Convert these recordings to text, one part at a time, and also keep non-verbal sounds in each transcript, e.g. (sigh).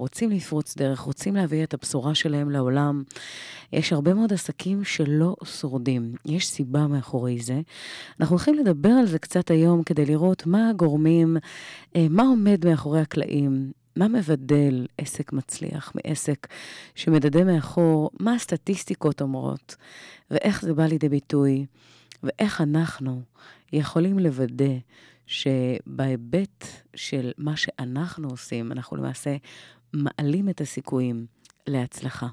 רוצים לפרוץ דרך, רוצים להביא את הבשורה שלהם לעולם. יש הרבה מאוד עסקים שלא שורדים. יש סיבה מאחורי זה. אנחנו הולכים לדבר על זה קצת היום כדי לראות מה הגורמים, אה, מה עומד מאחורי הקלעים, מה מבדל עסק מצליח מעסק שמדדה מאחור, מה הסטטיסטיקות אומרות, ואיך זה בא לידי ביטוי, ואיך אנחנו יכולים לוודא שבהיבט של מה שאנחנו עושים, אנחנו למעשה מעלים את הסיכויים להצלחה.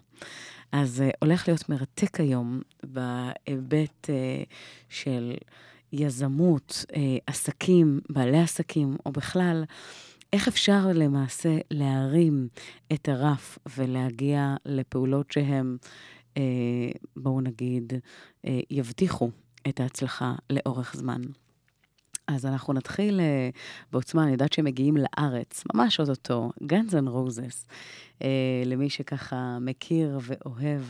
אז uh, הולך להיות מרתק היום בהיבט uh, של יזמות, uh, עסקים, בעלי עסקים, או בכלל, איך אפשר למעשה להרים את הרף ולהגיע לפעולות שהן, uh, בואו נגיד, uh, יבטיחו את ההצלחה לאורך זמן. אז אנחנו נתחיל uh, בעוצמה, אני יודעת שהם מגיעים לארץ, ממש אוטוטו, N' Roses, uh, למי שככה מכיר ואוהב.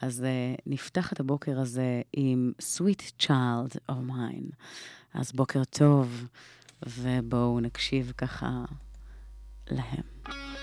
אז uh, נפתח את הבוקר הזה עם Sweet Child of Mine. אז בוקר טוב, ובואו נקשיב ככה להם.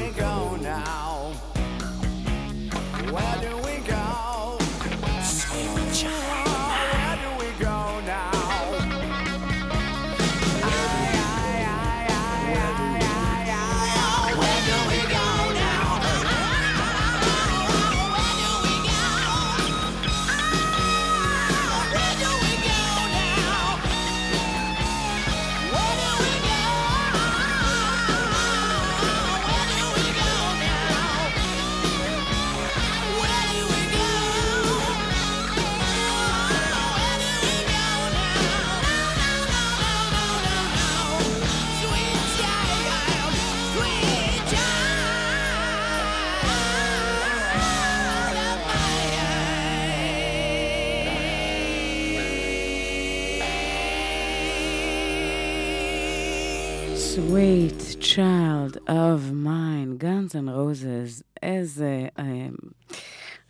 ain't got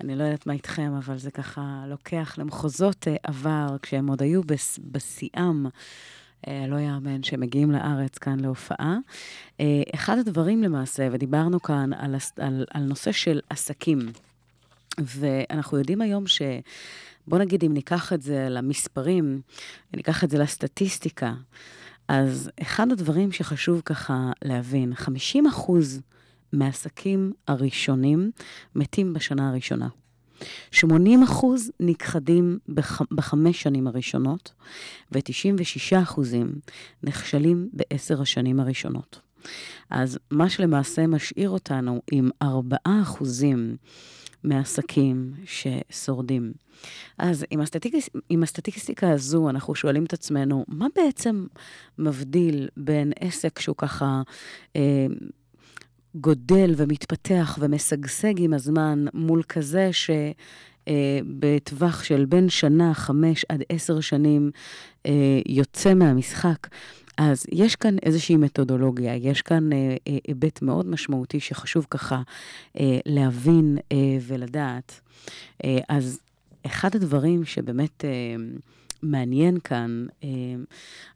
אני לא יודעת מה איתכם, אבל זה ככה לוקח למחוזות אה, עבר, כשהם עוד היו בשיאם. אה, לא יאמן שהם מגיעים לארץ כאן להופעה. אחד הדברים למעשה, ודיברנו כאן על, על, על נושא של עסקים, ואנחנו יודעים היום ש... בוא נגיד, אם ניקח את זה למספרים, ניקח את זה לסטטיסטיקה, אז אחד הדברים שחשוב ככה להבין, 50 אחוז מהעסקים הראשונים מתים בשנה הראשונה. 80 אחוז נכחדים בח... בחמש שנים הראשונות, ו-96 אחוזים נכשלים בעשר השנים הראשונות. אז מה שלמעשה משאיר אותנו עם 4 אחוזים מעסקים ששורדים. אז עם, הסטטיק... עם הסטטיסטיקה הזו, אנחנו שואלים את עצמנו, מה בעצם מבדיל בין עסק שהוא ככה אה, גודל ומתפתח ומשגשג עם הזמן, מול כזה ש... אה, בטווח של בין שנה, חמש עד עשר שנים, אה, יוצא מהמשחק. אז יש כאן איזושהי מתודולוגיה, יש כאן אה, אה, היבט מאוד משמעותי שחשוב ככה אה, להבין אה, ולדעת. אה, אז אחד הדברים שבאמת... מעניין כאן, אה,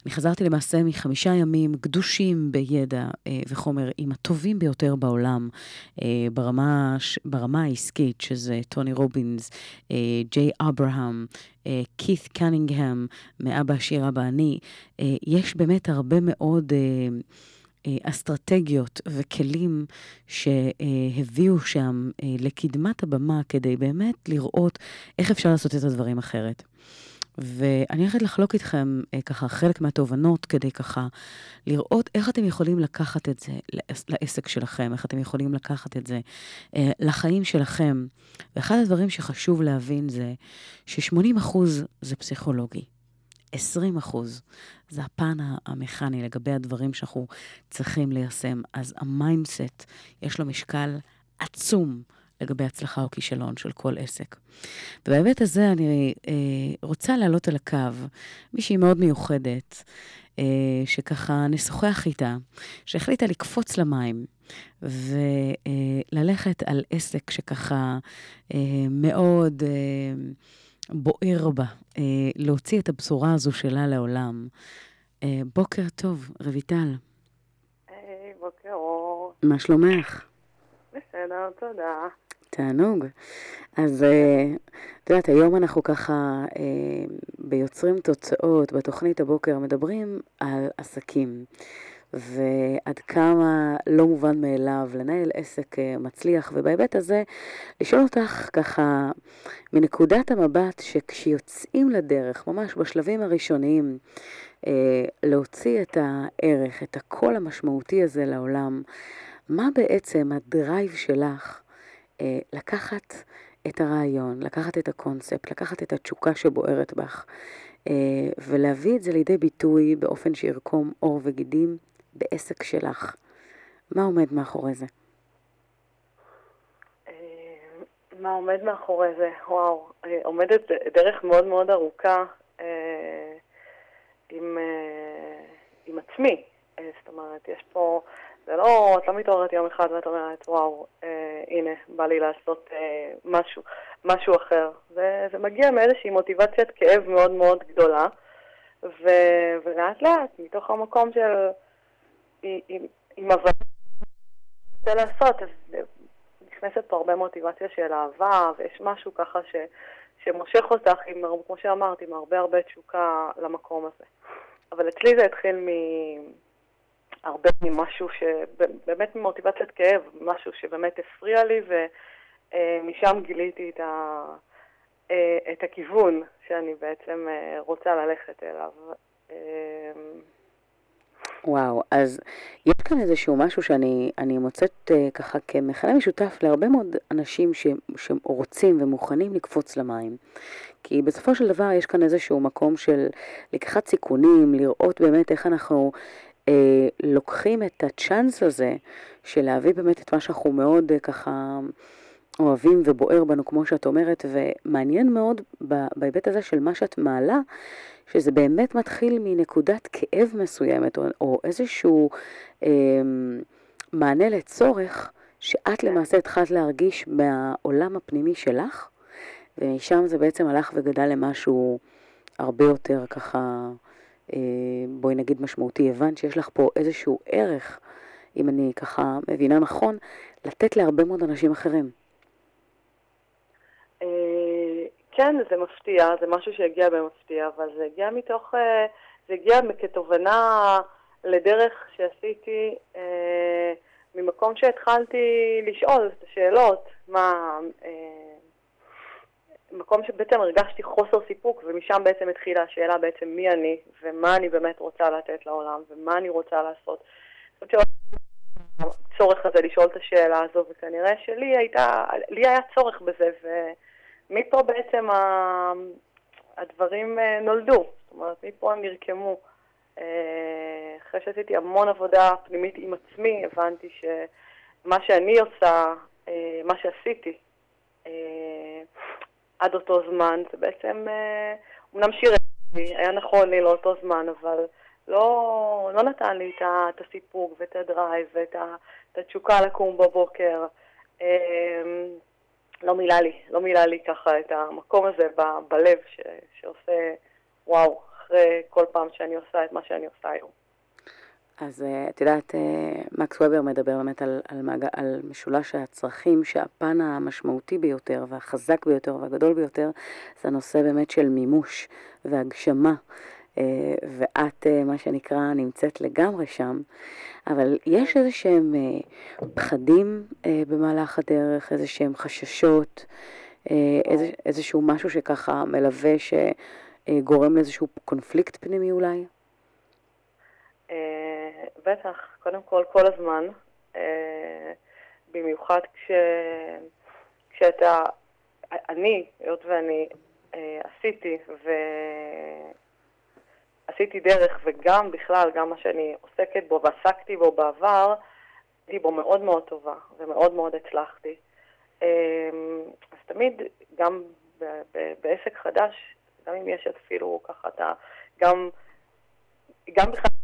אני חזרתי למעשה מחמישה ימים גדושים בידע אה, וחומר עם הטובים ביותר בעולם אה, ברמה, ברמה העסקית, שזה טוני רובינס, ג'יי אברהם, כית קנינגהם, מאבא עשיר אבא אני. יש באמת הרבה מאוד... אסטרטגיות וכלים שהביאו שם לקדמת הבמה כדי באמת לראות איך אפשר לעשות את הדברים אחרת. ואני הולכת לחלוק איתכם אה, ככה חלק מהתובנות כדי ככה לראות איך אתם יכולים לקחת את זה לעסק שלכם, איך אתם יכולים לקחת את זה אה, לחיים שלכם. ואחד הדברים שחשוב להבין זה ש-80% זה פסיכולוגי. 20 אחוז זה הפן המכני לגבי הדברים שאנחנו צריכים ליישם. אז ה mindset, יש לו משקל עצום לגבי הצלחה או כישלון של כל עסק. ובהיבט הזה אני אה, רוצה לעלות על הקו מישהי מאוד מיוחדת, אה, שככה נשוחח איתה, שהחליטה לקפוץ למים וללכת אה, על עסק שככה אה, מאוד אה, בוער בה, אה, להוציא את הבשורה הזו שלה לעולם. אה, בוקר טוב, רויטל. היי, בוקר אור. מה שלומך? בסדר, תודה. תענוג. אז אה, את יודעת, היום אנחנו ככה אה, ביוצרים תוצאות, בתוכנית הבוקר מדברים על עסקים. ועד כמה לא מובן מאליו לנהל עסק אה, מצליח, ובהיבט הזה לשאול אותך ככה מנקודת המבט שכשיוצאים לדרך, ממש בשלבים הראשוניים, להוציא את הערך, את הקול המשמעותי הזה לעולם, מה בעצם ה drive שלך לקחת את הרעיון, לקחת את הקונספט, לקחת את התשוקה שבוערת בך, אה, ולהביא את זה לידי ביטוי באופן שירקום עור וגידים בעסק שלך. מה עומד מאחורי זה? אה, מה עומד מאחורי זה? וואו, אה, עומדת דרך מאוד מאוד ארוכה אה, עם, אה, עם עצמי. אה, זאת אומרת, יש פה זה לא, את לא מתעוררת יום אחד ואת אומרת, וואו, אה, הנה, בא לי לעשות אה, משהו, משהו אחר. זה, זה מגיע מאיזושהי מוטיבציית כאב מאוד מאוד גדולה, ו, ולאט לאט, מתוך המקום של, עם הבנה רוצה לעשות, אז נכנסת פה הרבה מוטיבציה של אהבה, ויש משהו ככה ש, שמושך אותך, עם, כמו שאמרת, עם הרבה הרבה תשוקה למקום הזה. אבל אצלי זה התחיל מ... הרבה ממשהו שבאמת ממוטיבציית כאב, משהו שבאמת הפריע לי, ומשם גיליתי את, ה, אה, את הכיוון שאני בעצם אה, רוצה ללכת אליו. אה, וואו, אז יש כאן איזשהו משהו שאני מוצאת ככה כמכנה משותף להרבה מאוד אנשים ש, שרוצים ומוכנים לקפוץ למים. כי בסופו של דבר יש כאן איזשהו מקום של לקיחת סיכונים, לראות באמת איך אנחנו אה, לוקחים את הצ'אנס הזה של להביא באמת את מה שאנחנו מאוד אה, ככה אוהבים ובוער בנו, כמו שאת אומרת, ומעניין מאוד בהיבט הזה של מה שאת מעלה, שזה באמת מתחיל מנקודת כאב מסוימת, או, או איזשהו אה, מענה לצורך שאת למעשה התחלת להרגיש מהעולם הפנימי שלך, ומשם זה בעצם הלך וגדל למשהו הרבה יותר ככה, אה, בואי נגיד משמעותי. הבנת שיש לך פה איזשהו ערך, אם אני ככה מבינה נכון, לתת להרבה מאוד אנשים אחרים. אה, כן, זה מפתיע, זה משהו שהגיע במפתיע, אבל זה הגיע מתוך, אה, זה הגיע כתובנה לדרך שעשיתי ממקום שהתחלתי לשאול את השאלות, מה, מקום שבעצם הרגשתי חוסר סיפוק, ומשם בעצם התחילה השאלה בעצם מי אני, ומה אני באמת רוצה לתת לעולם, ומה אני רוצה לעשות. הצורך הזה לשאול את השאלה הזו, וכנראה שלי הייתה, לי היה צורך בזה, ומפה בעצם הדברים אה, נולדו, זאת אומרת, מפה הם נרקמו. אה, אחרי שעשיתי המון עבודה פנימית עם עצמי, הבנתי שמה שאני עושה, אה, מה שעשיתי, עד אותו זמן, זה בעצם, אומנם שיר היה נכון לי לאותו זמן, אבל לא, לא נתן לי את הסיפוק ואת הדרייב ואת התשוקה לקום בבוקר. אמ, לא מילא לי, לא מילא לי ככה את המקום הזה ב, בלב ש, שעושה וואו, אחרי כל פעם שאני עושה את מה שאני עושה היום. אז uh, את יודעת, uh, מקס וובר מדבר באמת על, על, מג... על משולש הצרכים, שהפן המשמעותי ביותר והחזק ביותר והגדול ביותר זה הנושא באמת של מימוש והגשמה. Uh, ואת, מה שנקרא, נמצאת לגמרי שם, אבל יש איזה שהם פחדים במהלך הדרך, איזה שהם חששות, איזה, איזשהו משהו שככה מלווה, שגורם לאיזשהו קונפליקט פנימי אולי? בטח, קודם כל, כל הזמן. אה, במיוחד כש, כשאתה, אני, היות ואני אה, עשיתי, ועשיתי דרך, וגם בכלל, גם מה שאני עוסקת בו ועסקתי בו בעבר, הייתי בו מאוד מאוד טובה, ומאוד מאוד הצלחתי. אה, אז תמיד, גם בעסק חדש, גם אם יש אפילו ככה, אתה גם, גם בכלל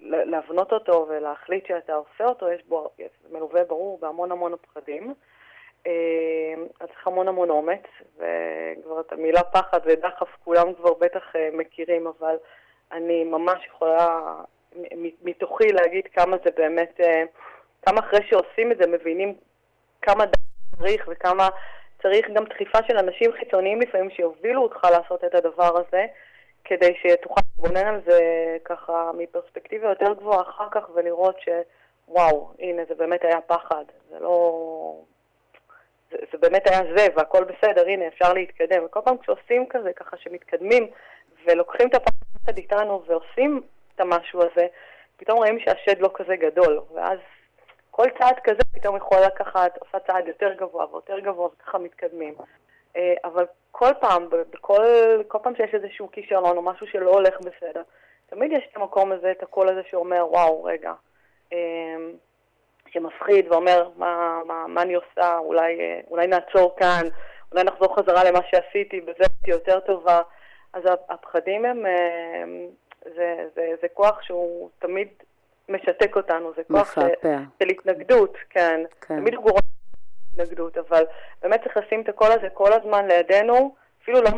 ולהבנות אותו ולהחליט שאתה עושה אותו, יש בו, מלווה ברור בהמון המון פחדים. אה, אז צריך המון המון אומץ, וכבר את המילה פחד ודחף כולם כבר בטח אה, מכירים, אבל אני ממש יכולה מתוכי להגיד כמה זה באמת, אה, כמה אחרי שעושים את זה מבינים כמה צריך וכמה צריך גם דחיפה של אנשים חיצוניים לפעמים שיובילו אותך לעשות את הדבר הזה. כדי שתוכל להתבונן על זה ככה מפרספקטיבה יותר גבוהה אחר כך ולראות שוואו, הנה, זה באמת היה פחד, זה לא... זה, זה באמת היה זה, והכל בסדר, הנה, אפשר להתקדם. וכל פעם כשעושים כזה, ככה שמתקדמים, ולוקחים את הפחד איתנו ועושים את המשהו הזה, פתאום רואים שהשד לא כזה גדול, ואז כל צעד כזה פתאום יכול לקחת, עושה צעד יותר גבוה ויותר גבוה, וככה מתקדמים. אה, אבל כל פעם, בכל כל פעם שיש איזשהו כישלון או משהו שלא הולך בסדר, תמיד יש את המקום הזה, את הקול הזה שאומר, וואו, רגע, אה, שמפחיד ואומר, מה, מה, מה אני עושה, אולי, אה, אולי נעצור כאן, אולי נחזור חזרה למה שעשיתי, בזה הייתי יותר טובה. אז הפחדים הם, זה, זה, זה כוח שהוא תמיד משתק אותנו, זה כוח של התנגדות, כן. כן. תמיד הוא גורם התנגדות, אבל באמת צריך לשים את הקול הזה כל הזמן לידינו, אפילו לא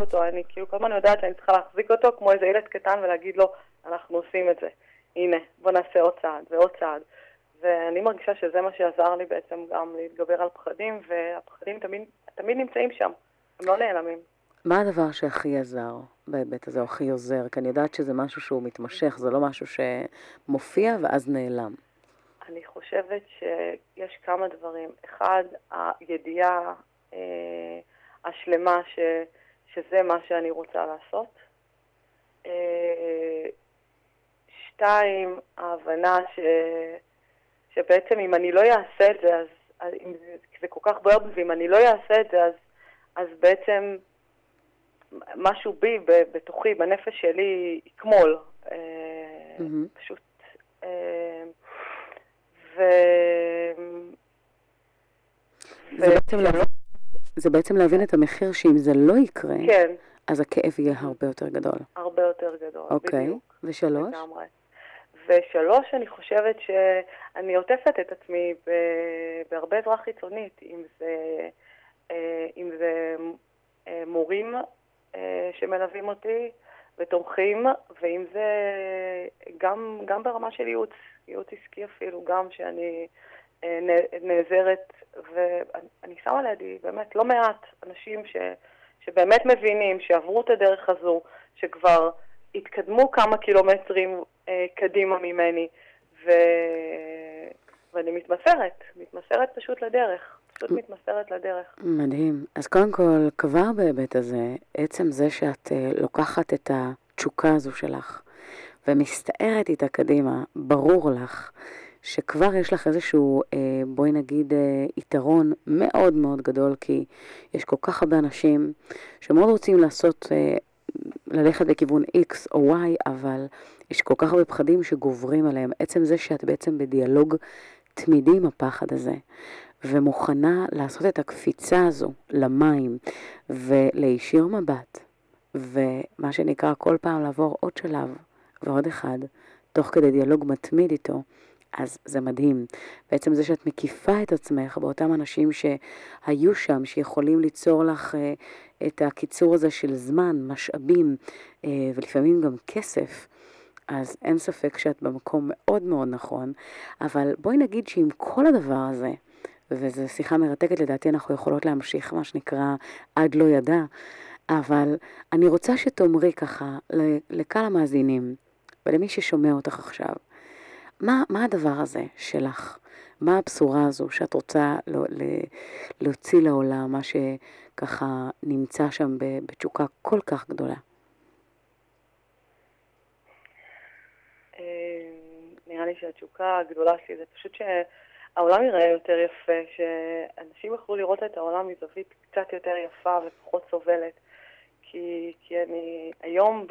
אותו, אני כאילו כל הזמן יודעת שאני צריכה להחזיק אותו כמו איזה ילד קטן ולהגיד לו, אנחנו עושים את זה, הנה, בוא נעשה עוד צעד ועוד צעד. ואני מרגישה שזה מה שעזר לי בעצם גם להתגבר על פחדים, והפחדים תמיד, תמיד נמצאים שם, הם לא נעלמים. מה הדבר שהכי עזר בהיבט הזה, או הכי עוזר? כי אני יודעת שזה משהו שהוא מתמשך, זה לא משהו שמופיע ואז נעלם. אני חושבת שיש כמה דברים. אחד, הידיעה אה, השלמה ש, שזה מה שאני רוצה לעשות. אה, שתיים, ההבנה ש, שבעצם אם אני לא אעשה את זה, אז אם זה, זה כל כך בוער בי, ואם אני לא אעשה את זה, אז, אז בעצם משהו בי, בתוכי, בנפש שלי, יקמול. אה, mm-hmm. פשוט... אה, ו... זה בעצם לבוא... זה בעצם להבין את המחיר שאם זה לא יקרה, כן. אז הכאב יהיה הרבה יותר גדול. הרבה יותר גדול, אוקיי, בדיוק. ושלוש? לגמרי. ושלוש, אני חושבת שאני עוטפת את עצמי ב- בהרבה עזרה חיצונית, אם זה, אה, אם זה אה, מורים אה, שמלווים אותי ותומכים, ואם זה גם, גם ברמה של ייעוץ, ייעוץ עסקי אפילו, גם שאני אה, נעזרת, ואני שמה לידי באמת לא מעט אנשים ש, שבאמת מבינים, שעברו את הדרך הזו, שכבר התקדמו כמה קילומטרים אה, קדימה ממני, ו... ואני מתמסרת, מתמסרת פשוט לדרך, פשוט מתמסרת לדרך. מדהים. אז קודם כל, כבר בהיבט הזה, עצם זה שאת אה, לוקחת את התשוקה הזו שלך ומסתערת איתה קדימה, ברור לך שכבר יש לך איזשהו, אה, בואי נגיד, אה, יתרון מאוד מאוד גדול, כי יש כל כך הרבה אנשים שמאוד רוצים לעשות, אה, ללכת לכיוון X או Y, אבל יש כל כך הרבה פחדים שגוברים עליהם. עצם זה שאת בעצם בדיאלוג תמידי עם הפחד הזה, ומוכנה לעשות את הקפיצה הזו למים, ולהישיר מבט, ומה שנקרא כל פעם לעבור עוד שלב ועוד אחד, תוך כדי דיאלוג מתמיד איתו, אז זה מדהים. בעצם זה שאת מקיפה את עצמך באותם אנשים שהיו שם, שיכולים ליצור לך אה, את הקיצור הזה של זמן, משאבים, אה, ולפעמים גם כסף. אז אין ספק שאת במקום מאוד מאוד נכון, אבל בואי נגיד שעם כל הדבר הזה, וזו שיחה מרתקת, לדעתי אנחנו יכולות להמשיך, מה שנקרא, עד לא ידע, אבל אני רוצה שתאמרי ככה לקהל המאזינים ולמי ששומע אותך עכשיו, מה, מה הדבר הזה שלך? מה הבשורה הזו שאת רוצה להוציא לעולם, מה שככה נמצא שם בתשוקה כל כך גדולה? אה, נראה לי שהתשוקה הגדולה שלי זה פשוט שהעולם ייראה יותר יפה, שאנשים יוכלו לראות את העולם מזווית קצת יותר יפה ופחות סובלת. כי, כי אני היום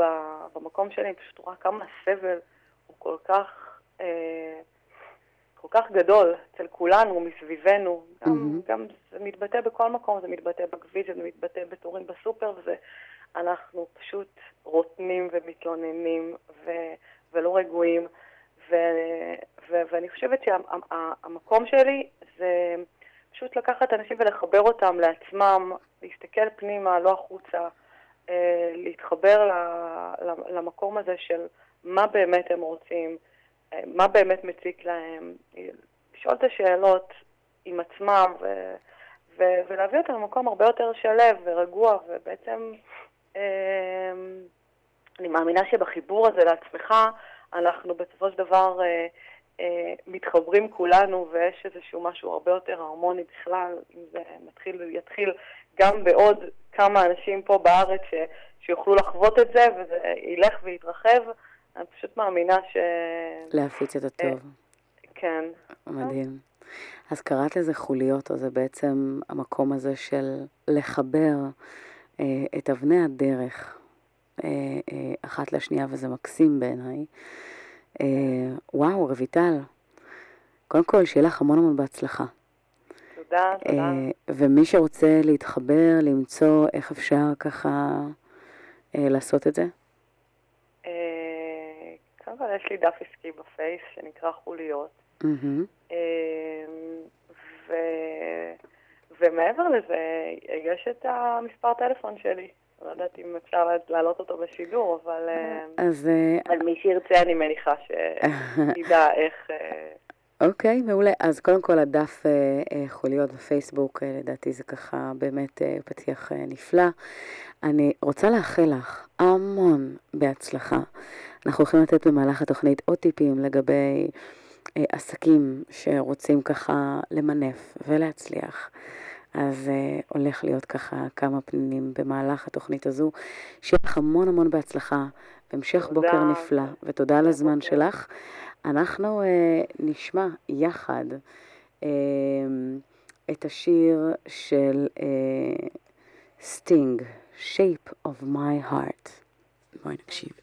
במקום שלי אני פשוט רואה כמה הסבל הוא כל כך, אה, כל כך גדול אצל כולנו, מסביבנו. גם, mm-hmm. גם זה מתבטא בכל מקום, זה מתבטא בכביש, זה מתבטא בתורים בסופר, ואנחנו פשוט רוטנים ומתלוננים ו, ולא רגועים. ו, ואני חושבת שהמקום שה, שלי זה פשוט לקחת אנשים ולחבר אותם לעצמם, להסתכל פנימה, לא החוצה. אה, להתחבר למקום הזה של מה באמת הם רוצים, אה, מה באמת מציק להם, לשאול את השאלות עם עצמם ו, ו, ולהביא אותם למקום הרבה יותר שלב ורגוע, ובעצם אה, אני מאמינה שבחיבור הזה לעצמך אנחנו בסופו של דבר מתחברים כולנו ויש איזשהו משהו הרבה יותר הרמוני בכלל, אם זה מתחיל ויתחיל גם בעוד כמה אנשים פה בארץ ש, שיוכלו לחוות את זה, וזה ילך ויתרחב. אני פשוט מאמינה ש... להפיץ את הטוב. כן. מדהים. אז קראת לזה חוליות, או זה בעצם המקום הזה של לחבר אה, את אבני הדרך אה, אה, אחת לשנייה, וזה מקסים בעיניי. אה, וואו, רויטל, קודם כל, שיהיה לך המון המון בהצלחה. תודה, תודה. אה, ומי שרוצה להתחבר, למצוא איך אפשר ככה אה, לעשות את זה? אה, קודם כל יש לי דף עסקי בפייס שנקרא חוליות. ומעבר לזה, יש את המספר טלפון שלי. לא יודעת אם אפשר להעלות אותו בשידור, אבל אז... על מי שירצה אני מניחה שידע (laughs) איך... אוקיי, okay, מעולה. אז קודם כל הדף אה, אה, חוליות בפייסבוק, אה, לדעתי זה ככה באמת אה, פתיח אה, נפלא. אני רוצה לאחל לך המון בהצלחה. אנחנו הולכים לתת במהלך התוכנית עוד טיפים לגבי אה, עסקים שרוצים ככה למנף ולהצליח. אז אה, הולך להיות ככה כמה פנינים במהלך התוכנית הזו. שיהיה לך המון המון בהצלחה, המשך בוקר נפלא, ותודה על הזמן שלך. אנחנו אה, נשמע יחד אה, את השיר של סטינג, uh, Shape of My Heart. בואי נקשיב.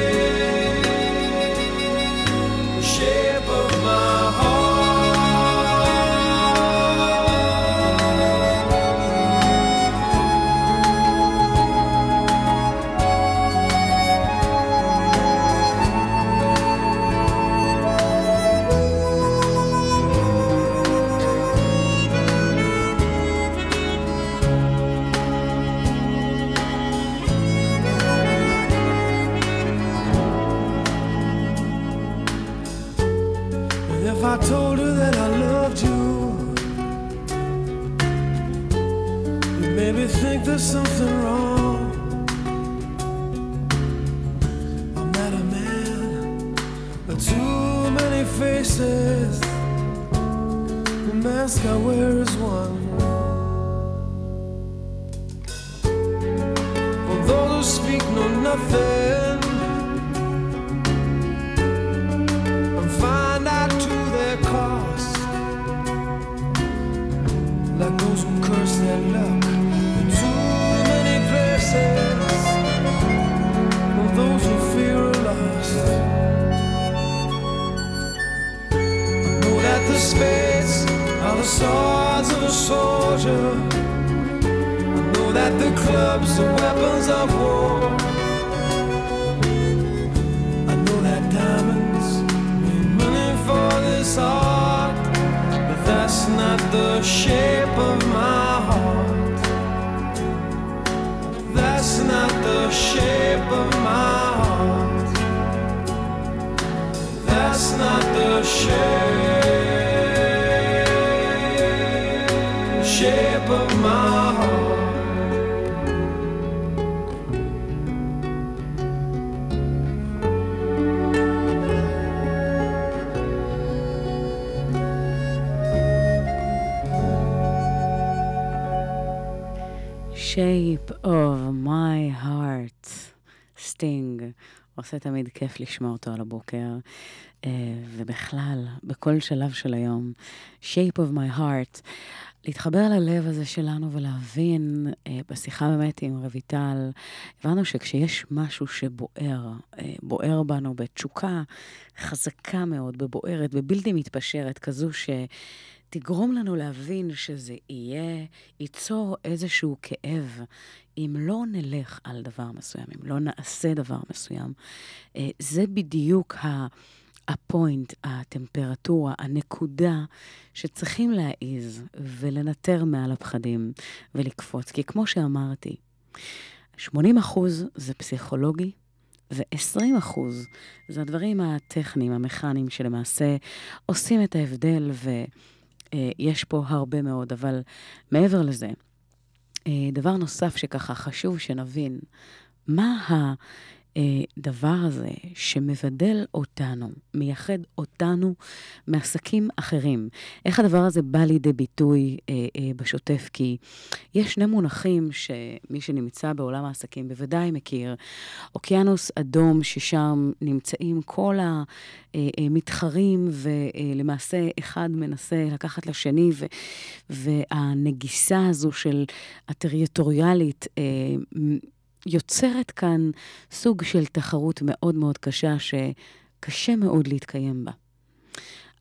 told her that I loved you, you made me think there's something Shape of my heart, סטינג. עושה תמיד כיף לשמוע אותו על הבוקר, אה, ובכלל, בכל שלב של היום. Shape of my heart. להתחבר ללב הזה שלנו ולהבין, אה, בשיחה באמת עם רויטל, הבנו שכשיש משהו שבוער, אה, בוער בנו בתשוקה חזקה מאוד, בבוערת, בבלתי מתפשרת, כזו שתגרום לנו להבין שזה יהיה, ייצור איזשהו כאב, אם לא נלך על דבר מסוים, אם לא נעשה דבר מסוים. אה, זה בדיוק ה... הפוינט, הטמפרטורה, הנקודה שצריכים להעיז ולנטר מעל הפחדים ולקפוץ. כי כמו שאמרתי, 80 אחוז זה פסיכולוגי ו-20 אחוז זה הדברים הטכניים, המכניים, שלמעשה עושים את ההבדל, ויש פה הרבה מאוד. אבל מעבר לזה, אה, דבר נוסף שככה חשוב שנבין, מה ה... הדבר הזה שמבדל אותנו, מייחד אותנו מעסקים אחרים. איך הדבר הזה בא לידי ביטוי אה, אה, בשוטף? כי יש שני מונחים שמי שנמצא בעולם העסקים בוודאי מכיר. אוקיינוס אדום, ששם נמצאים כל המתחרים, ולמעשה אחד מנסה לקחת לשני, ו, והנגיסה הזו של הטריטוריאלית, אה, יוצרת כאן סוג של תחרות מאוד מאוד קשה, שקשה מאוד להתקיים בה.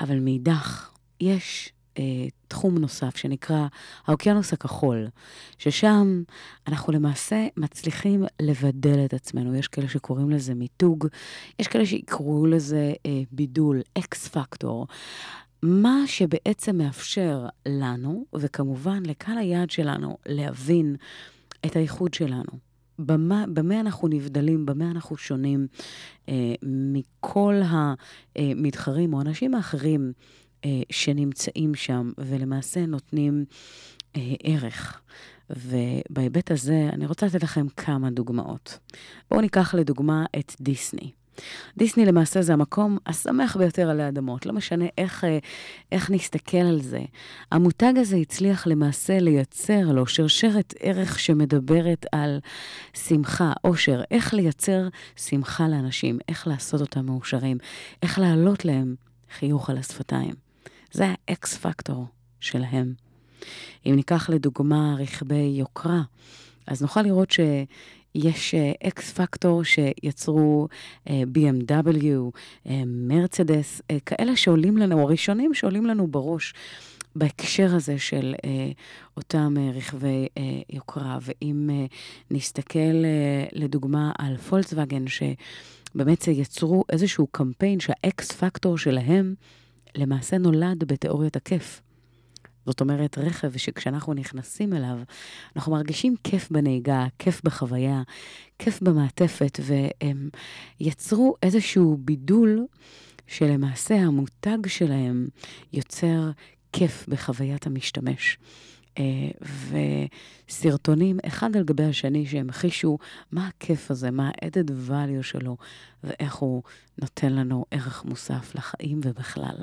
אבל מאידך, יש אה, תחום נוסף שנקרא האוקיינוס הכחול, ששם אנחנו למעשה מצליחים לבדל את עצמנו. יש כאלה שקוראים לזה מיתוג, יש כאלה שיקראו לזה אה, בידול, אקס פקטור. מה שבעצם מאפשר לנו, וכמובן לקהל היעד שלנו, להבין את הייחוד שלנו. במה, במה אנחנו נבדלים, במה אנחנו שונים אה, מכל המתחרים או האנשים האחרים אה, שנמצאים שם, ולמעשה נותנים אה, ערך. ובהיבט הזה, אני רוצה לתת לכם כמה דוגמאות. בואו ניקח לדוגמה את דיסני. דיסני למעשה זה המקום השמח ביותר עלי אדמות, לא משנה איך, אה, איך נסתכל על זה. המותג הזה הצליח למעשה לייצר לו שרשרת ערך שמדברת על שמחה, אושר, איך לייצר שמחה לאנשים, איך לעשות אותם מאושרים, איך להעלות להם חיוך על השפתיים. זה האקס פקטור שלהם. אם ניקח לדוגמה רכבי יוקרה, אז נוכל לראות ש... יש אקס uh, פקטור שיצרו uh, BMW, מרצדס, uh, כאלה שעולים לנו, הראשונים שעולים לנו בראש בהקשר הזה של uh, אותם uh, רכבי uh, יוקרה. ואם uh, נסתכל uh, לדוגמה על פולקסווגן, שבאמת יצרו איזשהו קמפיין שהאקס פקטור שלהם למעשה נולד בתיאוריית הכיף. זאת אומרת, רכב שכשאנחנו נכנסים אליו, אנחנו מרגישים כיף בנהיגה, כיף בחוויה, כיף במעטפת, והם יצרו איזשהו בידול שלמעשה המותג שלהם יוצר כיף בחוויית המשתמש. Uh, וסרטונים אחד על גבי השני שהמחישו מה הכיף הזה, מה ה-added value שלו, ואיך הוא נותן לנו ערך מוסף לחיים ובכלל.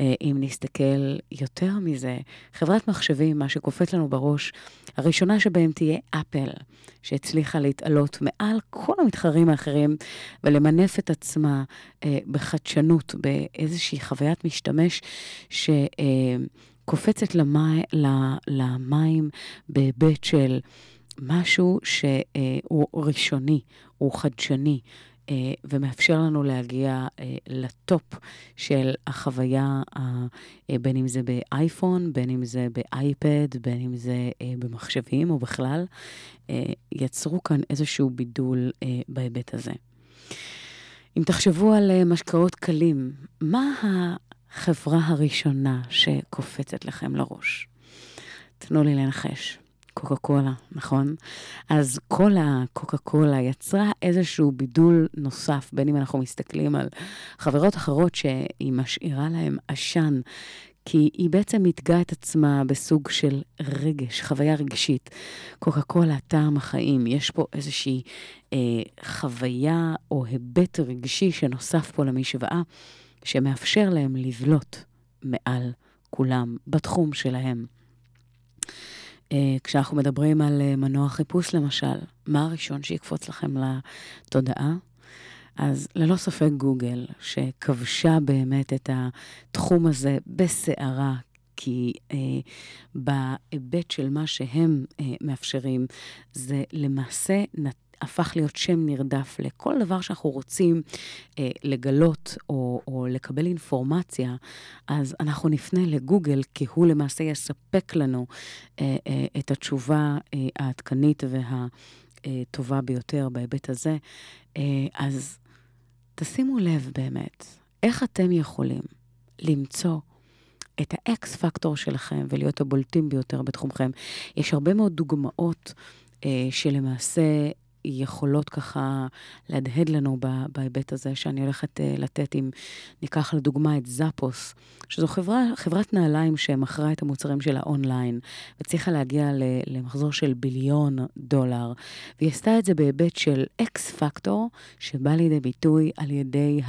אה, אם נסתכל יותר מזה, חברת מחשבים, מה שקופץ לנו בראש, הראשונה שבהם תהיה אפל, שהצליחה להתעלות מעל כל המתחרים האחרים ולמנף את עצמה אה, בחדשנות, באיזושהי חוויית משתמש שקופצת אה, למי, למים בהיבט של משהו שהוא ראשוני, הוא חדשני, ומאפשר לנו להגיע אה, לטופ של החוויה, אה, בין אם זה באייפון, בין אם זה באייפד, בין אם זה במחשבים או בכלל, יצרו כאן איזשהו בידול בהיבט הזה. אם תחשבו על משקאות קלים, מה החברה הראשונה שקופצת לכם לראש? תנו לי לנחש. קוקה קולה, נכון? אז קולה, קוקה קולה, יצרה איזשהו בידול נוסף, בין אם אנחנו מסתכלים על חברות אחרות שהיא משאירה להן עשן, כי היא בעצם מתגה את עצמה בסוג של רגש, חוויה רגשית. קוקה קולה, טעם החיים, יש פה איזושהי אה, חוויה או היבט רגשי שנוסף פה למשוואה, שמאפשר להם לבלוט מעל כולם בתחום שלהם. אה, כשאנחנו מדברים על אה, מנוע חיפוש למשל, מה הראשון שיקפוץ לכם לתודעה? אז ללא ספק גוגל, שכבשה באמת את התחום הזה בסערה, כי אה, בהיבט של מה שהם אה, מאפשרים, זה למעשה נת... הפך להיות שם נרדף לכל דבר שאנחנו רוצים אה, לגלות או, או לקבל אינפורמציה, אז אנחנו נפנה לגוגל, כי הוא למעשה יספק לנו אה, אה, את התשובה אה, העדכנית והטובה ביותר בהיבט הזה. אה, אז תשימו לב באמת, איך אתם יכולים למצוא את האקס פקטור שלכם ולהיות הבולטים ביותר בתחומכם. יש הרבה מאוד דוגמאות אה, שלמעשה שיכולות ככה להדהד לנו בהיבט הזה שאני הולכת uh, לתת, אם ניקח לדוגמה את זאפוס, שזו חברה, חברת נעליים שמכרה את המוצרים שלה אונליין, והצליחה להגיע למחזור של ביליון דולר, והיא עשתה את זה בהיבט של אקס פקטור, שבא לידי ביטוי על ידי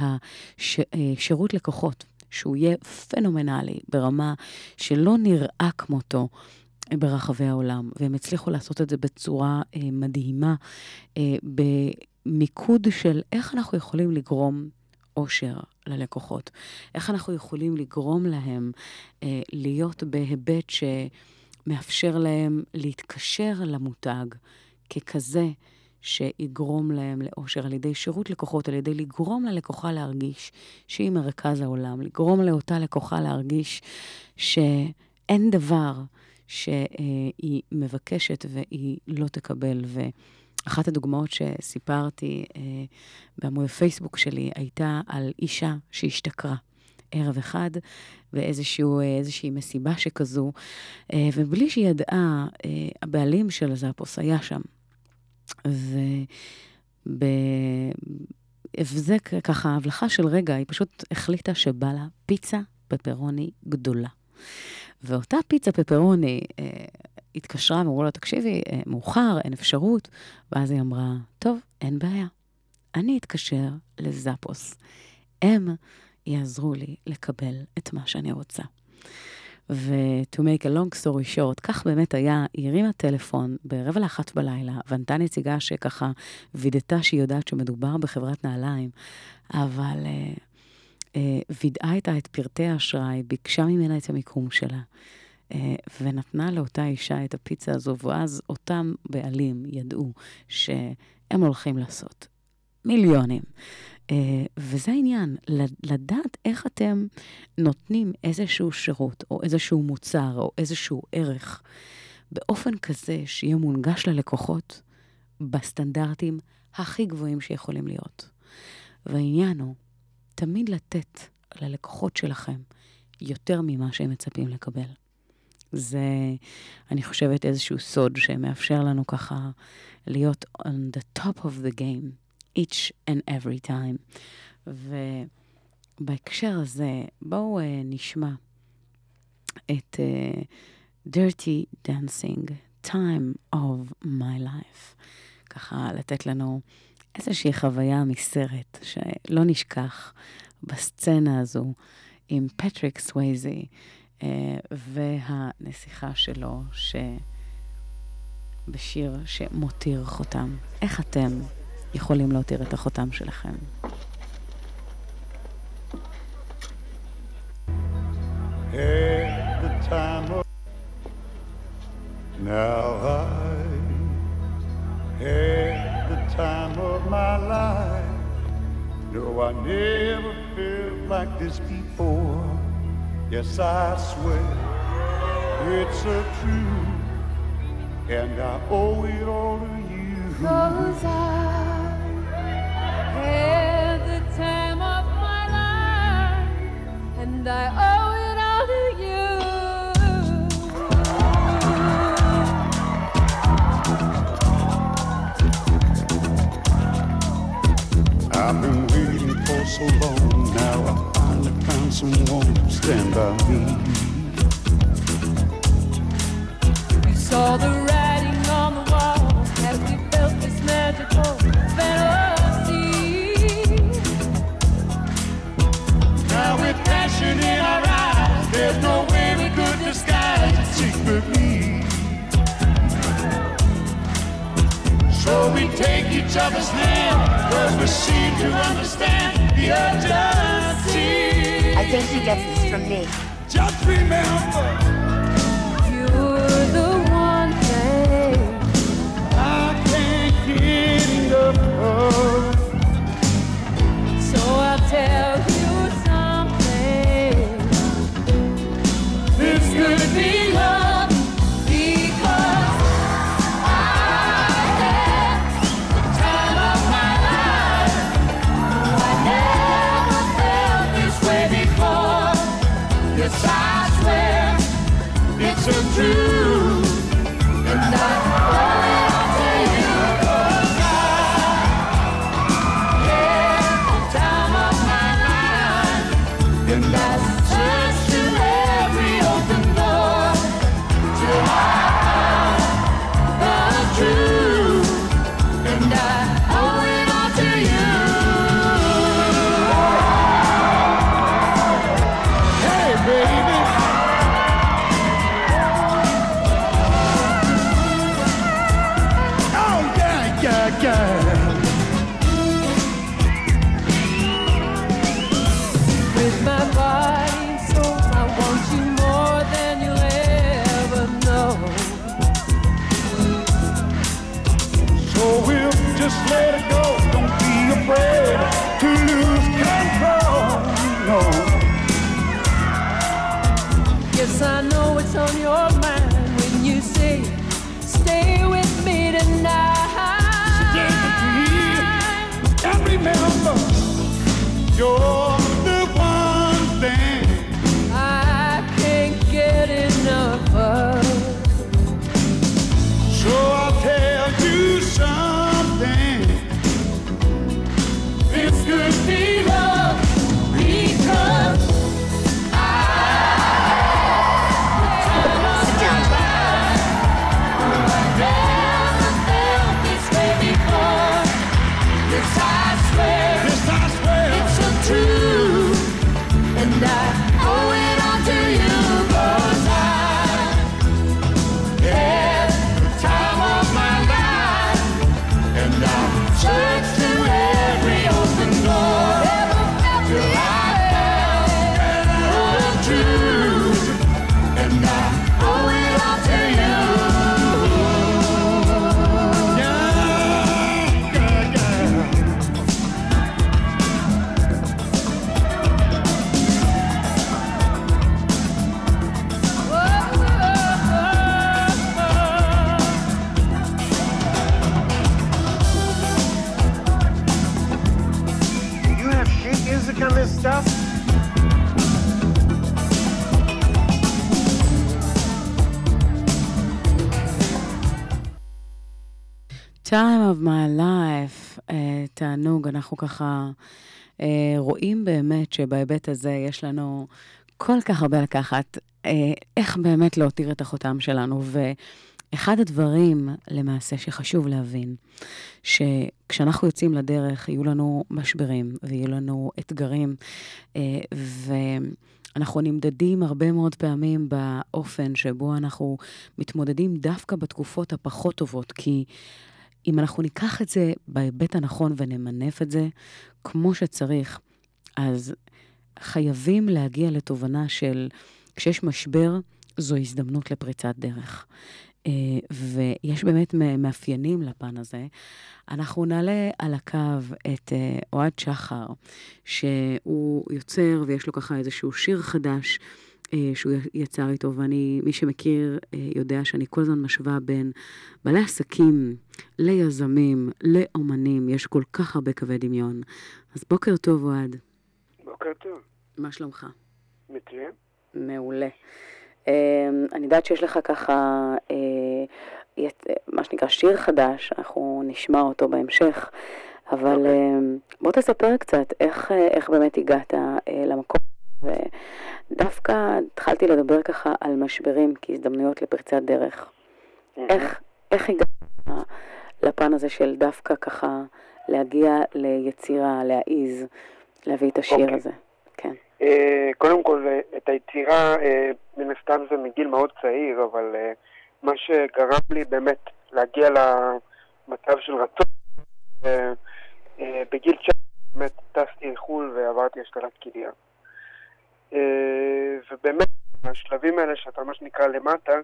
השירות הש, uh, לקוחות. שהוא יהיה פנומנלי ברמה שלא נראה כמותו ברחבי העולם, והם הצליחו לעשות את זה בצורה אה, מדהימה, אה, במיקוד של איך אנחנו יכולים לגרום אושר ללקוחות, איך אנחנו יכולים לגרום להם אה, להיות בהיבט שמאפשר להם להתקשר למותג ככזה שיגרום להם לאושר על ידי שירות לקוחות, על ידי לגרום ללקוחה להרגיש שהיא מרכז העולם, לגרום לאותה לקוחה להרגיש שאין דבר שהיא מבקשת והיא לא תקבל. ואחת הדוגמאות שסיפרתי אה, בעמוד הפייסבוק שלי הייתה על אישה שהשתכרה. ערב אחד באיזושהי מסיבה שכזו, אה, ובלי שהיא ידעה, אה, הבעלים של זאפוס היה שם. וזה ככה, הבלחה של רגע, היא פשוט החליטה שבא לה פיצה פפרוני גדולה. ואותה פיצה פפרוני אה, התקשרה ואמרו לה, תקשיבי, אה, מאוחר, אין אפשרות. ואז היא אמרה, טוב, אין בעיה. אני אתקשר לזאפוס. הם יעזרו לי לקבל את מה שאני רוצה. ו-to make a long story short, כך באמת היה, היא הרימה טלפון ברבע לאחת בלילה, וענתה נציגה שככה וידתה שהיא יודעת שמדובר בחברת נעליים, אבל uh, וידאה איתה את פרטי האשראי, ביקשה ממנה את המיקום שלה, uh, ונתנה לאותה אישה את הפיצה הזו, ואז אותם בעלים ידעו שהם הולכים לעשות מיליונים. Uh, וזה העניין, לדעת איך אתם נותנים איזשהו שירות, או איזשהו מוצר, או איזשהו ערך, באופן כזה שיהיה מונגש ללקוחות בסטנדרטים הכי גבוהים שיכולים להיות. והעניין הוא תמיד לתת ללקוחות שלכם יותר ממה שהם מצפים לקבל. זה, אני חושבת, איזשהו סוד שמאפשר לנו ככה להיות on the top of the game. each and every time. ובהקשר הזה, בואו uh, נשמע את uh, Dirty Dancing, Time of My Life. ככה לתת לנו איזושהי חוויה מסרט שלא נשכח בסצנה הזו עם פטריק סווייזי uh, והנסיכה שלו, ש... בשיר שמותיר חותם. איך אתם יכולים להותיר את החותם שלכם. Now I had No, I never felt like this before. Yes, I swear it's a truth, and I owe it all to you. Cause I had the time of my life, and I owe it all to you. I've been for so long now. I finally found someone to stand by me. We saw the writing on the wall as we felt this magical fantasy. Now with passion in our eyes. There's no way we could disguise it secretly. So we take each other's hand, cause we seem to understand the urgency. I think he gets this from me. Just remember, true. Time of my life, אה, תענוג, אנחנו ככה אה, רואים באמת שבהיבט הזה יש לנו כל כך הרבה לקחת, אה, איך באמת להותיר את החותם שלנו. ואחד הדברים, למעשה, שחשוב להבין, שכשאנחנו יוצאים לדרך, יהיו לנו משברים ויהיו לנו אתגרים, אה, ואנחנו נמדדים הרבה מאוד פעמים באופן שבו אנחנו מתמודדים דווקא בתקופות הפחות טובות, כי אם אנחנו ניקח את זה בהיבט הנכון ונמנף את זה כמו שצריך, אז חייבים להגיע לתובנה של כשיש משבר, זו הזדמנות לפריצת דרך. אה, ויש באמת מאפיינים לפן הזה. אנחנו נעלה על הקו את אה, אוהד שחר, שהוא יוצר ויש לו ככה איזשהו שיר חדש. אה, שהוא יצר איתו, ואני, מי שמכיר אה, יודע שאני כל הזמן משווה בין בעלי עסקים ליזמים, לאומנים, יש כל כך הרבה קווי דמיון. אז בוקר טוב, אוהד, בוקר טוב. מה שלומך? מצוין. מעולה. אה, אני יודעת שיש לך ככה, אה, מה שנקרא, שיר חדש, אנחנו נשמע אותו בהמשך, אבל אה, בוא תספר קצת איך, איך באמת הגעת למקום. ודווקא התחלתי לדבר ככה על משברים כהזדמנויות לפריצת דרך. איך, איך הגעת לפן הזה של דווקא ככה להגיע ליצירה, להעיז, להביא את השיר אוקיי. הזה? כן. אה, קודם כל, את היצירה, אה, מן הסתם זה מגיל מאוד צעיר, אבל אה, מה שגרם לי באמת להגיע למצב של רצון, אה, אה, בגיל 19 באמת טסתי לחו"ל ועברתי השתלת כליה. אה, ובאמת, השלבים האלה שאתה מה שנקרא למטה,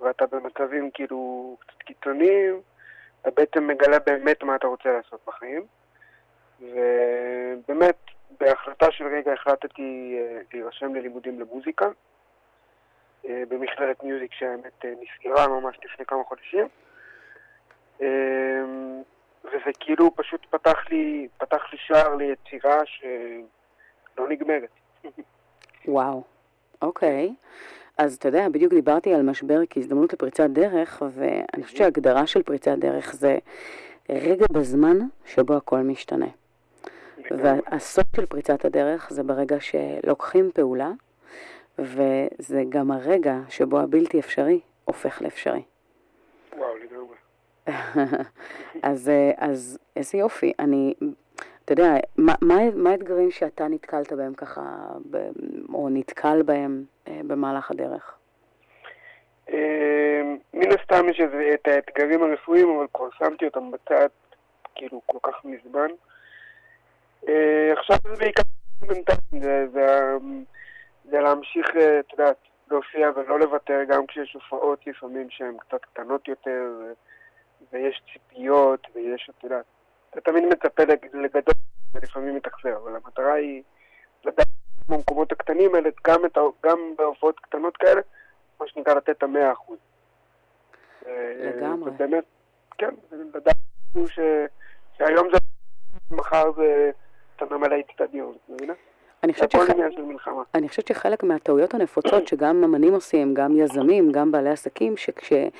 ואתה במצבים כאילו קצת קיצוניים, אתה בעצם מגלה באמת מה אתה רוצה לעשות בחיים. ובאמת, בהחלטה של רגע החלטתי אה, להירשם ללימודים למוזיקה אה, במכללת מיוזיק שהאמת נסגרה ממש לפני כמה חודשים. וזה כאילו פשוט פתח לי, פתח לי שער ליצירה שלא נגמרת. (laughs) וואו, אוקיי. אז אתה יודע, בדיוק דיברתי על משבר כהזדמנות לפריצת דרך, ואני חושבת שההגדרה של פריצת דרך זה רגע בזמן שבו הכל משתנה. והסוף של פריצת הדרך זה ברגע שלוקחים פעולה, וזה גם הרגע שבו הבלתי אפשרי הופך לאפשרי. וואו, לגמרי. (laughs) אז, אה, אז איזה יופי. אני, אתה יודע, מה, מה, מה האתגרים שאתה נתקלת בהם ככה, ב, או נתקל בהם אה, במהלך הדרך? אה, מן הסתם יש את האתגרים הרפואיים, אבל כבר שמתי אותם בצד, כאילו, כל כך מזמן. אה, עכשיו זה בעיקר בינתיים, זה, זה, זה להמשיך, אה, את יודעת, להופיע ולא לוותר, גם כשיש הופעות לפעמים שהן קצת קטנות יותר, ויש ציפיות, ויש, את יודעת, אתה תמיד מצפה לג- לגדול, ולפעמים מתאכזר, אבל המטרה היא לדעת במקומות הקטנים האלה, גם, את, ה- גם בהופעות קטנות כאלה, מה שנקרא לתת את המאה אחוז. אה, לגמרי. ובאמת, כן, לדעת כאילו ש, שהיום זה, מחר זה, אתה ממלא איצטדיון, את מבינה? אני חושבת שח-. אני חושבת שחלק מהטעויות הנפוצות שגם אמנים עושים, גם יזמים, גם בעלי עסקים, שכשאין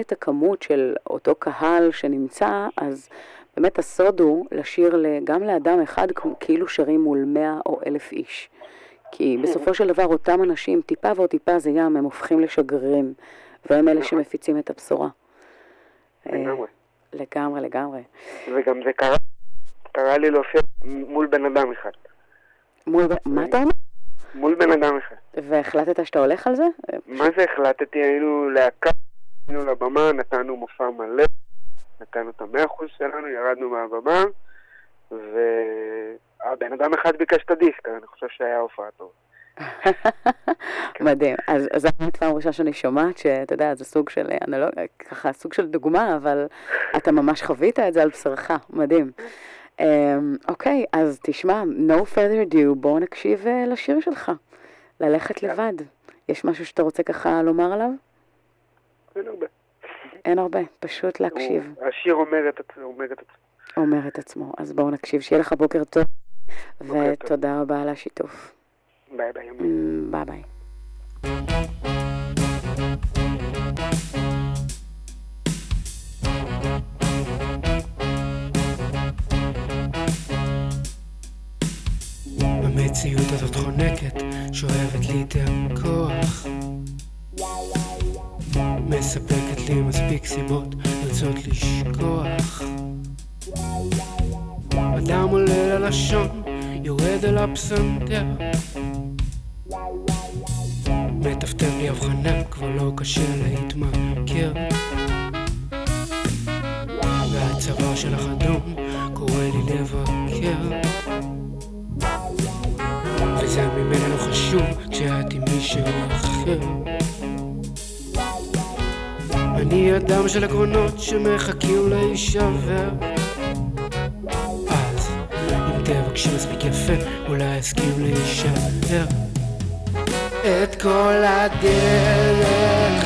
את הכמות של אותו קהל שנמצא, אז באמת הסוד הוא לשיר גם לאדם אחד כאילו שרים מול מאה או אלף איש. כי בסופו של דבר אותם אנשים, טיפה ועוד טיפה זה ים, הם הופכים לשגרירים, והם אלה. שמפיצים את הבשורה. אה, לגמרי. לגמרי, לגמרי. וגם זה קרה, קרה לי להופיע מול בן אדם אחד. מול, מה אתה אומר? מול בן אדם אחד. והחלטת שאתה הולך על זה? מה זה החלטתי? היינו להקה, היינו לבמה, נתנו מופע מלא, נתנו את המאה אחוז שלנו, ירדנו מהבמה, והבן אדם אחד ביקש את הדיסק, אני חושב שהיה הופעה טובה. (laughs) מדהים. אז זו באמת פעם ראשונה שאני שומעת שאתה יודע, זה סוג של אנלוג, ככה סוג של דוגמה, אבל אתה ממש חווית את זה על בשרך, מדהים. אמ, אוקיי, אז תשמע, no further ado, בואו נקשיב אה, לשיר שלך, ללכת. לבד. יש משהו שאתה רוצה ככה לומר עליו? אין הרבה. אין הרבה, פשוט להקשיב, הוא- השיר אומר את עצמו, אומר את עצמו. אומר את עצמו. אז בואו נקשיב, שיהיה לך בוקר טוב, טוב. ותודה רבה על השיתוף. ביי ביי. אמ, ביי ביי. המציאות הזאת חונקת, שואבת לי את הכוח. מספקת לי מספיק סיבות לרצות לשכוח. אדם עולה ללשון, יורד אל הפסנתר. מטפטף לי הבחנה, כבר לא קשה להתמכר. והצבא שלך אדום, קורא לי לבקר. וזה לא חשוב כשאת עם מישהו אחר. אני אדם של עקרונות שמחכים להישבר. אז אם תבקשי מספיק יפה, אולי אסכים להישאר. את כל הדרך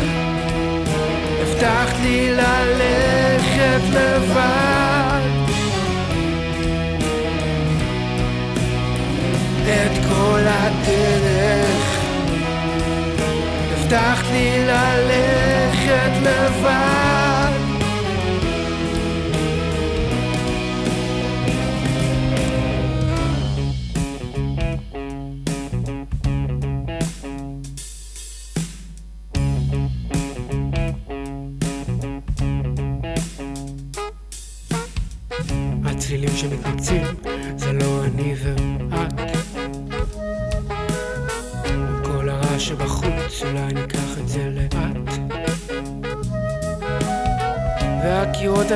הבטחת לי ללכת לבד את כל הדרך הבטחת לי ללכת לבד הצלילים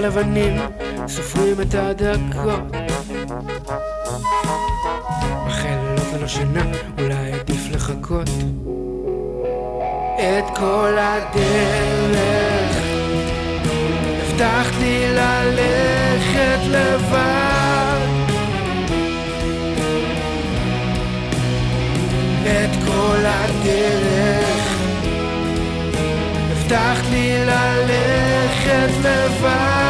הלבנים סופרים את הדקות. אחרי לילות ללא שינה אולי עדיף לחכות. את כל הדרך הבטחת לי ללכת לבד. את כל הדרך הבטחת לי ללכת לבד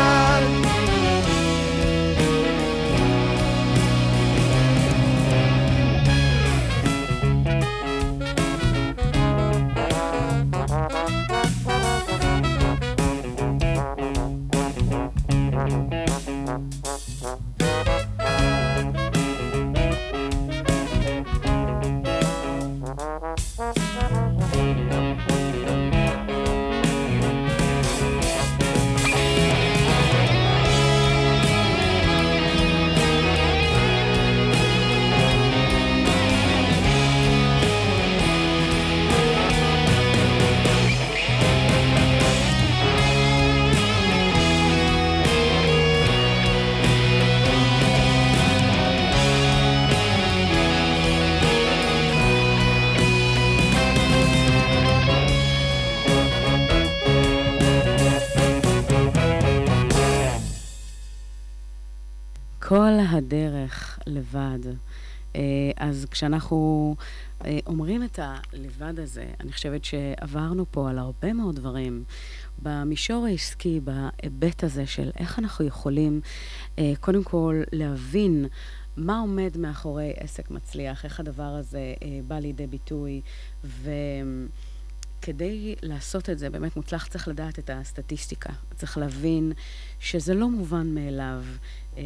כל הדרך לבד. אה, אז כשאנחנו אה, אומרים את הלבד הזה, אני חושבת שעברנו פה על הרבה מאוד דברים. במישור העסקי, בהיבט הזה של איך אנחנו יכולים אה, קודם כל להבין מה עומד מאחורי עסק מצליח, איך הדבר הזה בא לידי ביטוי, ו... כדי לעשות את זה באמת מוצלח, צריך לדעת את הסטטיסטיקה. צריך להבין שזה לא מובן מאליו אה,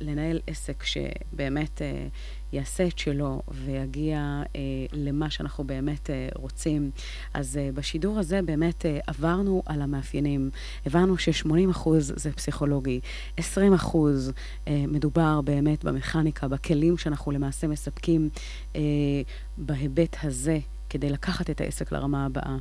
לנהל עסק שבאמת אה, יעשה את שלו ויגיע אה, למה שאנחנו באמת אה, רוצים. אז אה, בשידור הזה באמת אה, עברנו על המאפיינים. הבנו ש-80% זה פסיכולוגי, 20% אה, מדובר באמת במכניקה, בכלים שאנחנו למעשה מספקים אה, בהיבט הזה. כדי לקחת את העסק לרמה הבאה.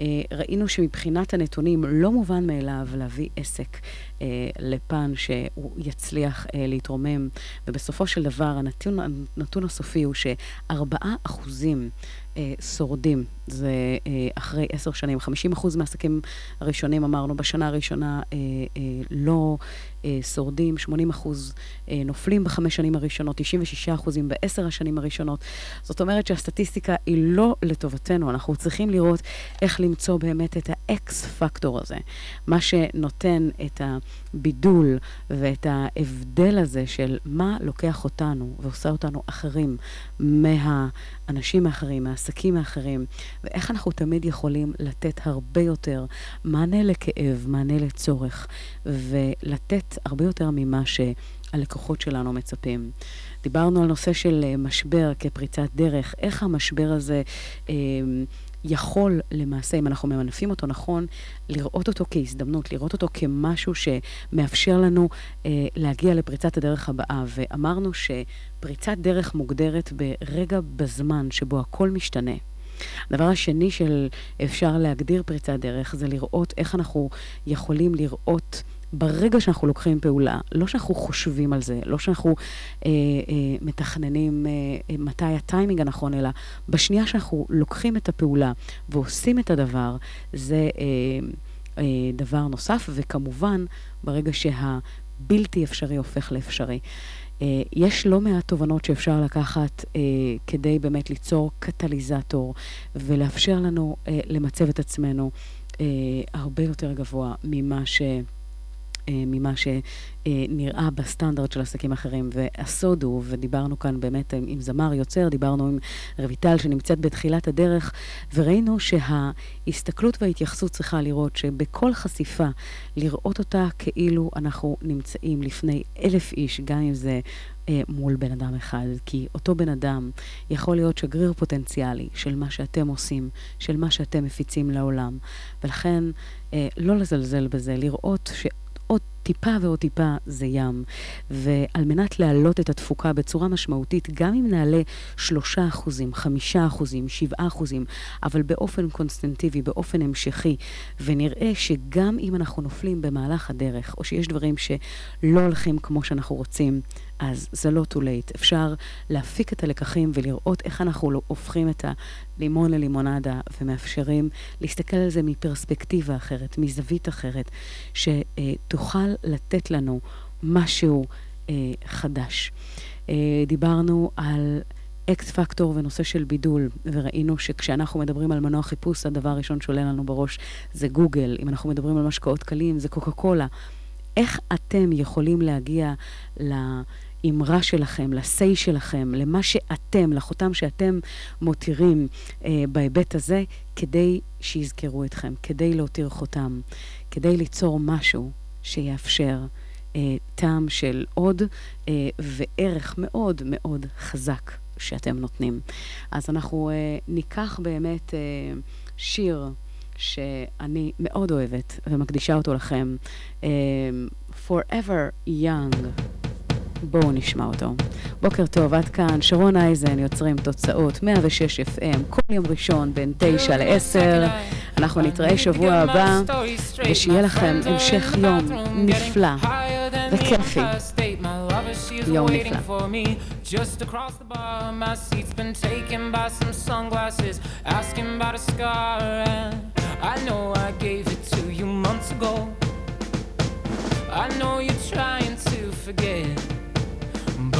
אה, ראינו שמבחינת הנתונים לא מובן מאליו להביא עסק אה, לפן שהוא יצליח אה, להתרומם, ובסופו של דבר הנתון, הנתון הסופי הוא שארבעה אחוזים אה, שורדים, זה אחרי עשר שנים. 50 אחוז מהעסקים הראשונים, אמרנו, בשנה הראשונה לא אה, שורדים, 80 אחוז אה, נופלים בחמש שנים הראשונות, 96 אחוזים בעשר השנים הראשונות. זאת אומרת שהסטטיסטיקה היא לא לטובתנו, אנחנו צריכים לראות איך למצוא באמת את האקס פקטור הזה, מה שנותן את הבידול ואת ההבדל הזה של מה לוקח אותנו ועושה אותנו אחרים מהאנשים האחרים, מהעסקים האחרים, ואיך אנחנו תמיד יכולים לתת הרבה יותר מענה לכאב, מענה לצורך, ולתת הרבה יותר ממה שהלקוחות שלנו מצפים. דיברנו על נושא של אה, משבר כפריצת דרך, איך המשבר הזה... אה, יכול למעשה, אם אנחנו ממנפים אותו נכון, לראות אותו כהזדמנות, לראות אותו כמשהו שמאפשר לנו אה, להגיע לפריצת הדרך הבאה. ואמרנו שפריצת דרך מוגדרת ברגע בזמן שבו הכל משתנה. הדבר השני של אפשר להגדיר פריצת דרך זה לראות איך אנחנו יכולים לראות ברגע שאנחנו לוקחים פעולה, לא שאנחנו חושבים על זה, לא שאנחנו אה, אה, מתכננים אה, אה, מתי הטיימינג הנכון, אלא בשנייה שאנחנו לוקחים את הפעולה ועושים את הדבר, זה אה, אה, דבר נוסף, וכמובן, ברגע שהבלתי אפשרי הופך לאפשרי. אה, יש לא מעט תובנות שאפשר לקחת אה, כדי באמת ליצור קטליזטור ולאפשר לנו אה, למצב את עצמנו אה, הרבה יותר גבוה ממה ש... אה, ממה שנראה בסטנדרט של עסקים אחרים. והסוד הוא, ודיברנו כאן באמת עם זמר יוצר, דיברנו עם רויטל שנמצאת בתחילת הדרך, וראינו שההסתכלות וההתייחסות צריכה לראות שבכל חשיפה, לראות אותה כאילו אנחנו נמצאים לפני אלף איש, גם אם זה אה, מול בן אדם אחד, כי אותו בן אדם יכול להיות שגריר פוטנציאלי של מה שאתם עושים, של מה שאתם מפיצים לעולם. ולכן, אה, לא לזלזל בזה, לראות ש... טיפה ועוד טיפה זה ים. ועל מנת להעלות את התפוקה בצורה משמעותית, גם אם נעלה שלושה אחוזים, חמישה אחוזים, שבעה אחוזים, אבל באופן קונסטנטיבי, באופן המשכי, ונראה שגם אם אנחנו נופלים במהלך הדרך, או שיש דברים שלא הולכים כמו שאנחנו רוצים, אז זה לא too late. אפשר להפיק את הלקחים ולראות איך אנחנו לא הופכים את הלימון ללימונדה ומאפשרים להסתכל על זה מפרספקטיבה אחרת, מזווית אחרת, שתוכל לתת לנו משהו אה, חדש. אה, דיברנו על אקס פקטור ונושא של בידול, וראינו שכשאנחנו מדברים על מנוע חיפוש, הדבר הראשון שעולה לנו בראש זה גוגל. אם אנחנו מדברים על משקאות קלים, זה קוקה קולה. איך אתם יכולים להגיע לאמרה שלכם, ל-say שלכם, למה שאתם, לחותם שאתם מותירים אה, בהיבט הזה, כדי שיזכרו אתכם, כדי להותיר חותם, כדי ליצור משהו שיאפשר אה, טעם של עוד אה, וערך מאוד מאוד חזק שאתם נותנים. אז אנחנו אה, ניקח באמת אה, שיר שאני מאוד אוהבת ומקדישה אותו לכם, um, Forever Young. בואו נשמע אותו. בוקר טוב, עד כאן, שרון אייזן, יוצרים תוצאות, 106 FM, כל יום ראשון בין 9 ל-10. אנחנו נתראה שבוע הבא, ושיהיה לכם המשך יום נפלא וכיפי. יום נפלא. Just across the bar, my seat's been taken by some sunglasses, asking about a scar. And I know I gave it to you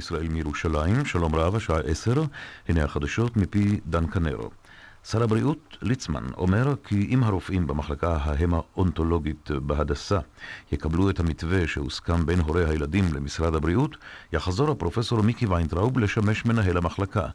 ישראל מירושלים, שלום רב, השעה עשר, הנה החדשות מפי דן קנרו. שר הבריאות ליצמן אומר כי אם הרופאים במחלקה ההמאונטולוגית בהדסה יקבלו את המתווה שהוסכם בין הורי הילדים למשרד הבריאות, יחזור הפרופסור מיקי ויינטראוב לשמש מנהל המחלקה.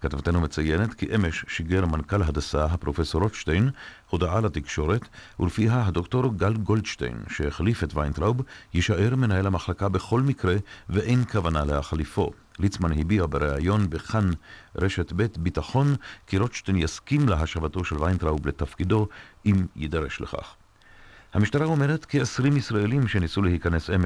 כתבתנו מציינת כי אמש שיגר מנכ"ל הדסה, הפרופסור רוטשטיין, הודעה לתקשורת, ולפיה הדוקטור גל גולדשטיין, שהחליף את ויינטראוב, יישאר מנהל המחלקה בכל מקרה, ואין כוונה להחליפו. ליצמן הביע בריאיון בכאן רשת ב' ביטחון כי רוטשטיין יסכים להשבתו של ויינטראוב לתפקידו אם יידרש לכך. המשטרה אומרת כי 20 ישראלים שניסו להיכנס אמש